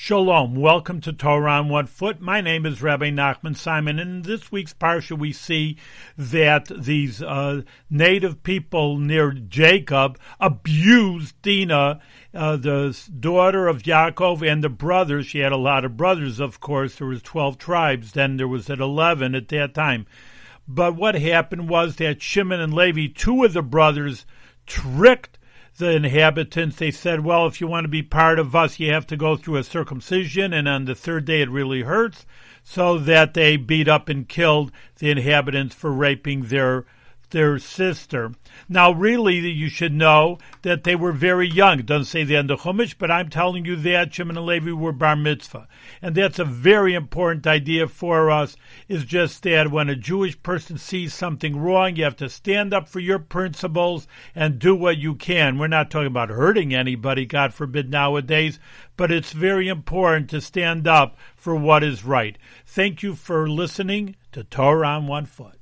Shalom. Welcome to Torah on One Foot. My name is Rabbi Nachman Simon. In this week's parsha, we see that these uh, native people near Jacob abused Dinah, uh, the daughter of Yaakov, and the brothers. She had a lot of brothers, of course. There was twelve tribes. Then there was at eleven at that time. But what happened was that Shimon and Levi, two of the brothers, tricked the inhabitants, they said, well, if you want to be part of us, you have to go through a circumcision, and on the third day it really hurts, so that they beat up and killed the inhabitants for raping their their sister. Now, really, you should know that they were very young. It doesn't say the end of Chumash, but I'm telling you that Shimon and Levi were bar mitzvah. And that's a very important idea for us, is just that when a Jewish person sees something wrong, you have to stand up for your principles and do what you can. We're not talking about hurting anybody, God forbid, nowadays, but it's very important to stand up for what is right. Thank you for listening to Torah on One Foot.